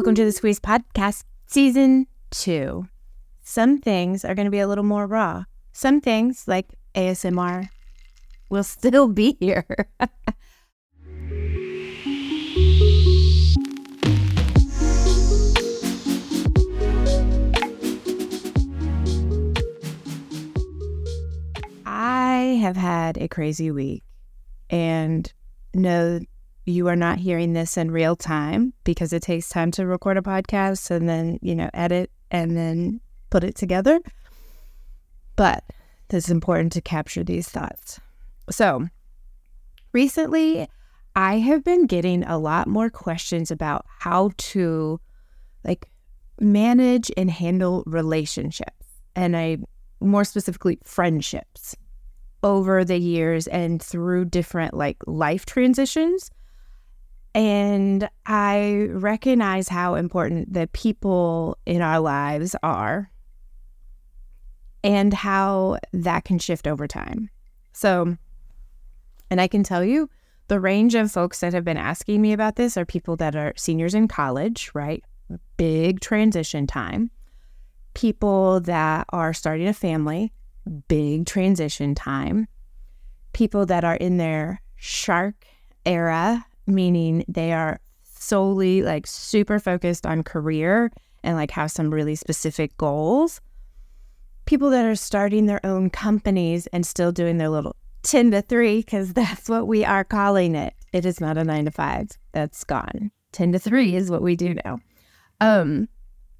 Welcome to the Squeeze Podcast, Season 2. Some things are going to be a little more raw. Some things, like ASMR, will still be here. I have had a crazy week and know you are not hearing this in real time because it takes time to record a podcast and then, you know, edit and then put it together. But it's important to capture these thoughts. So, recently, I have been getting a lot more questions about how to like manage and handle relationships and I more specifically friendships over the years and through different like life transitions and I recognize how important the people in our lives are and how that can shift over time. So, and I can tell you the range of folks that have been asking me about this are people that are seniors in college, right? Big transition time. People that are starting a family, big transition time. People that are in their shark era meaning they are solely like super focused on career and like have some really specific goals. People that are starting their own companies and still doing their little 10 to 3 because that's what we are calling it. It is not a 9 to 5. That's gone. 10 to 3 is what we do now. Um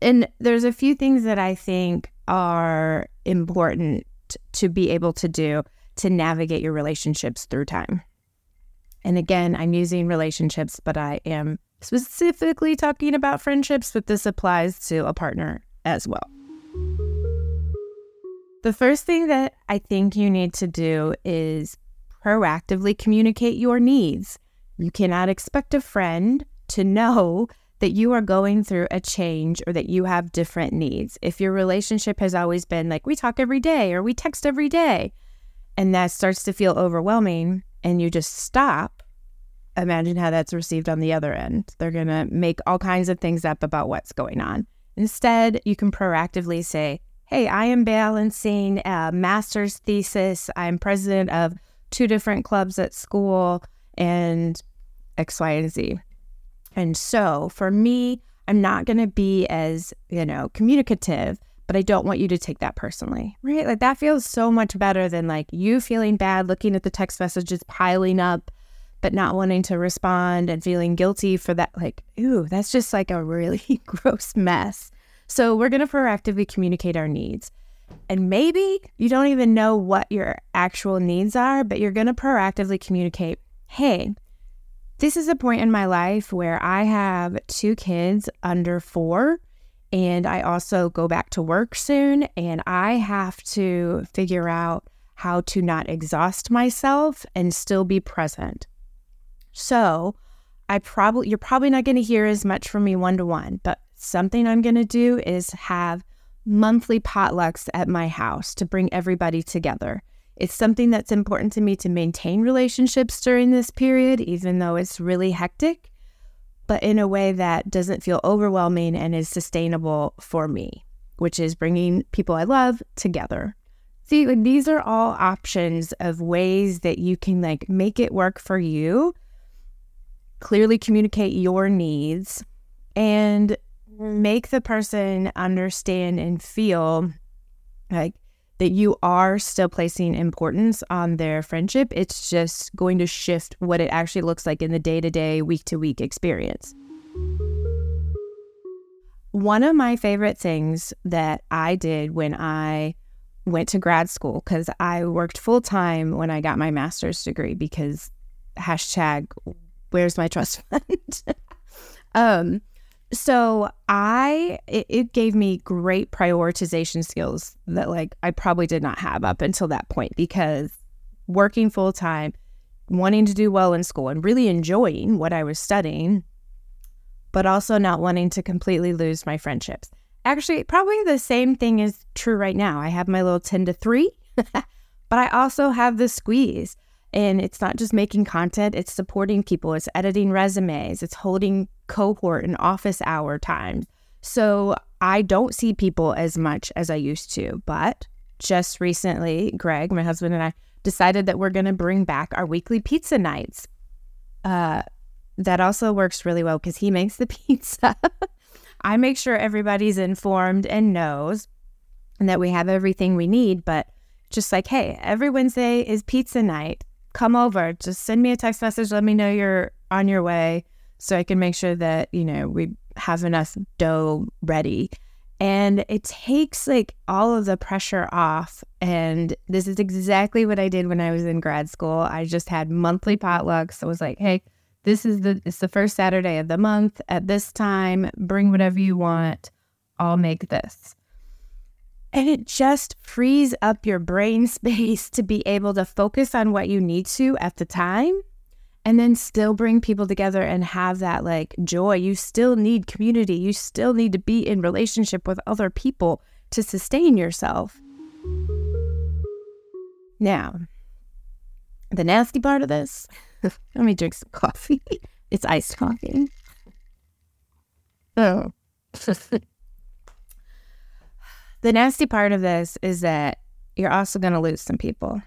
and there's a few things that I think are important to be able to do to navigate your relationships through time. And again, I'm using relationships, but I am specifically talking about friendships, but this applies to a partner as well. The first thing that I think you need to do is proactively communicate your needs. You cannot expect a friend to know that you are going through a change or that you have different needs. If your relationship has always been like, we talk every day or we text every day, and that starts to feel overwhelming, and you just stop, imagine how that's received on the other end. They're going to make all kinds of things up about what's going on. Instead, you can proactively say, Hey, I am balancing a master's thesis. I'm president of two different clubs at school and X, Y, and Z. And so for me, I'm not going to be as, you know, communicative, but I don't want you to take that personally, right? Like that feels so much better than like you feeling bad, looking at the text messages piling up, but not wanting to respond and feeling guilty for that. Like, ooh, that's just like a really gross mess. So we're going to proactively communicate our needs. And maybe you don't even know what your actual needs are, but you're going to proactively communicate hey, this is a point in my life where I have two kids under four and I also go back to work soon, and I have to figure out how to not exhaust myself and still be present. So, I probably you're probably not going to hear as much from me one to one, but something I'm going to do is have monthly potlucks at my house to bring everybody together. It's something that's important to me to maintain relationships during this period, even though it's really hectic but in a way that doesn't feel overwhelming and is sustainable for me, which is bringing people I love together. See, like these are all options of ways that you can like make it work for you, clearly communicate your needs, and make the person understand and feel like that you are still placing importance on their friendship. It's just going to shift what it actually looks like in the day to day, week to week experience. One of my favorite things that I did when I went to grad school, because I worked full time when I got my master's degree, because hashtag, where's my trust fund? um, so I it, it, gave me great prioritization skills that like I probably did not have up until that point because working full time, wanting to do well in school and really enjoying what I was studying, but also not wanting to completely lose my friendships. Actually, probably the same thing is true right now. I have my little 10 to 3, but I also have the squeeze. And it's not just making content, it's supporting people, it's editing resumes, it's holding cohort and office hour times. So I don't see people as much as I used to. But just recently, Greg, my husband, and I decided that we're going to bring back our weekly pizza nights. Uh, that also works really well because he makes the pizza. I make sure everybody's informed and knows and that we have everything we need. But just like, hey, every Wednesday is pizza night. Come over. Just send me a text message. Let me know you're on your way so I can make sure that, you know, we have enough dough ready. And it takes like all of the pressure off. And this is exactly what I did when I was in grad school. I just had monthly potlucks. So I was like, hey, this is the it's the first Saturday of the month at this time. Bring whatever you want. I'll make this. And it just frees up your brain space to be able to focus on what you need to at the time and then still bring people together and have that like joy. You still need community. You still need to be in relationship with other people to sustain yourself. Now, the nasty part of this Let me drink some coffee. It's iced coffee. Oh. The nasty part of this is that you're also going to lose some people,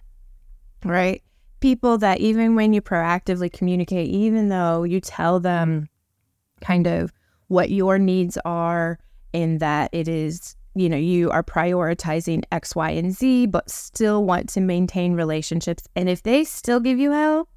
right? People that even when you proactively communicate, even though you tell them mm-hmm. kind of what your needs are, in that it is, you know, you are prioritizing X, Y, and Z, but still want to maintain relationships. And if they still give you hell,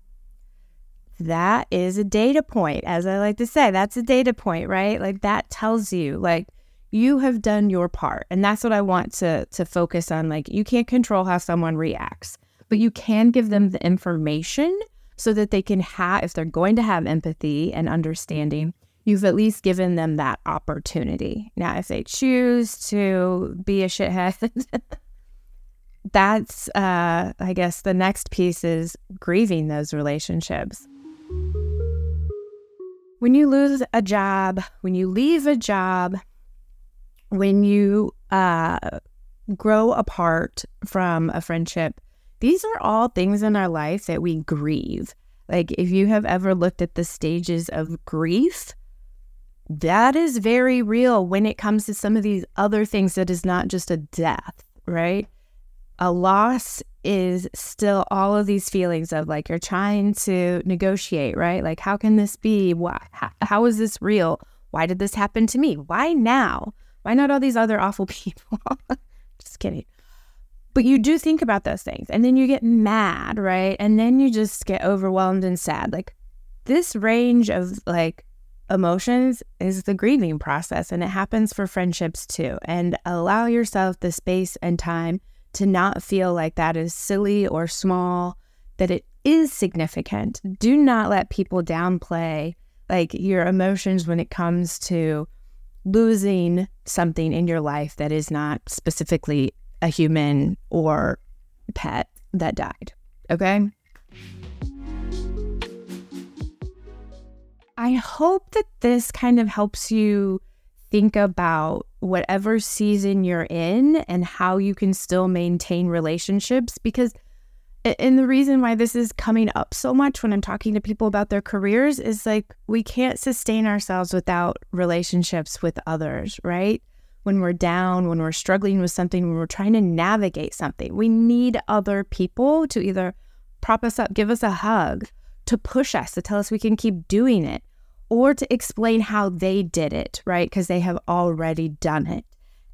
that is a data point. As I like to say, that's a data point, right? Like that tells you like you have done your part. And that's what I want to to focus on. Like you can't control how someone reacts, but you can give them the information so that they can have if they're going to have empathy and understanding, you've at least given them that opportunity. Now, if they choose to be a shithead, that's uh I guess the next piece is grieving those relationships. When you lose a job, when you leave a job, when you uh, grow apart from a friendship, these are all things in our life that we grieve. Like, if you have ever looked at the stages of grief, that is very real when it comes to some of these other things that is not just a death, right? A loss is still all of these feelings of like you're trying to negotiate, right? Like, how can this be? Why, how, how is this real? Why did this happen to me? Why now? Why not all these other awful people? just kidding. But you do think about those things and then you get mad, right? And then you just get overwhelmed and sad. Like, this range of like emotions is the grieving process and it happens for friendships too. And allow yourself the space and time to not feel like that is silly or small, that it is significant. Do not let people downplay like your emotions when it comes to losing something in your life that is not specifically a human or pet that died. Okay? I hope that this kind of helps you think about whatever season you're in and how you can still maintain relationships because and the reason why this is coming up so much when I'm talking to people about their careers is like we can't sustain ourselves without relationships with others, right? When we're down, when we're struggling with something, when we're trying to navigate something, we need other people to either prop us up, give us a hug, to push us, to tell us we can keep doing it or to explain how they did it, right? Because they have already done it.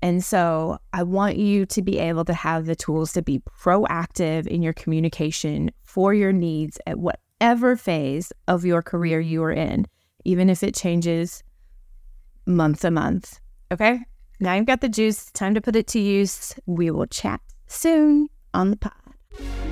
And so I want you to be able to have the tools to be proactive in your communication for your needs at whatever phase of your career you are in, even if it changes month to month. Okay. Now you've got the juice. Time to put it to use. We will chat soon on the pod.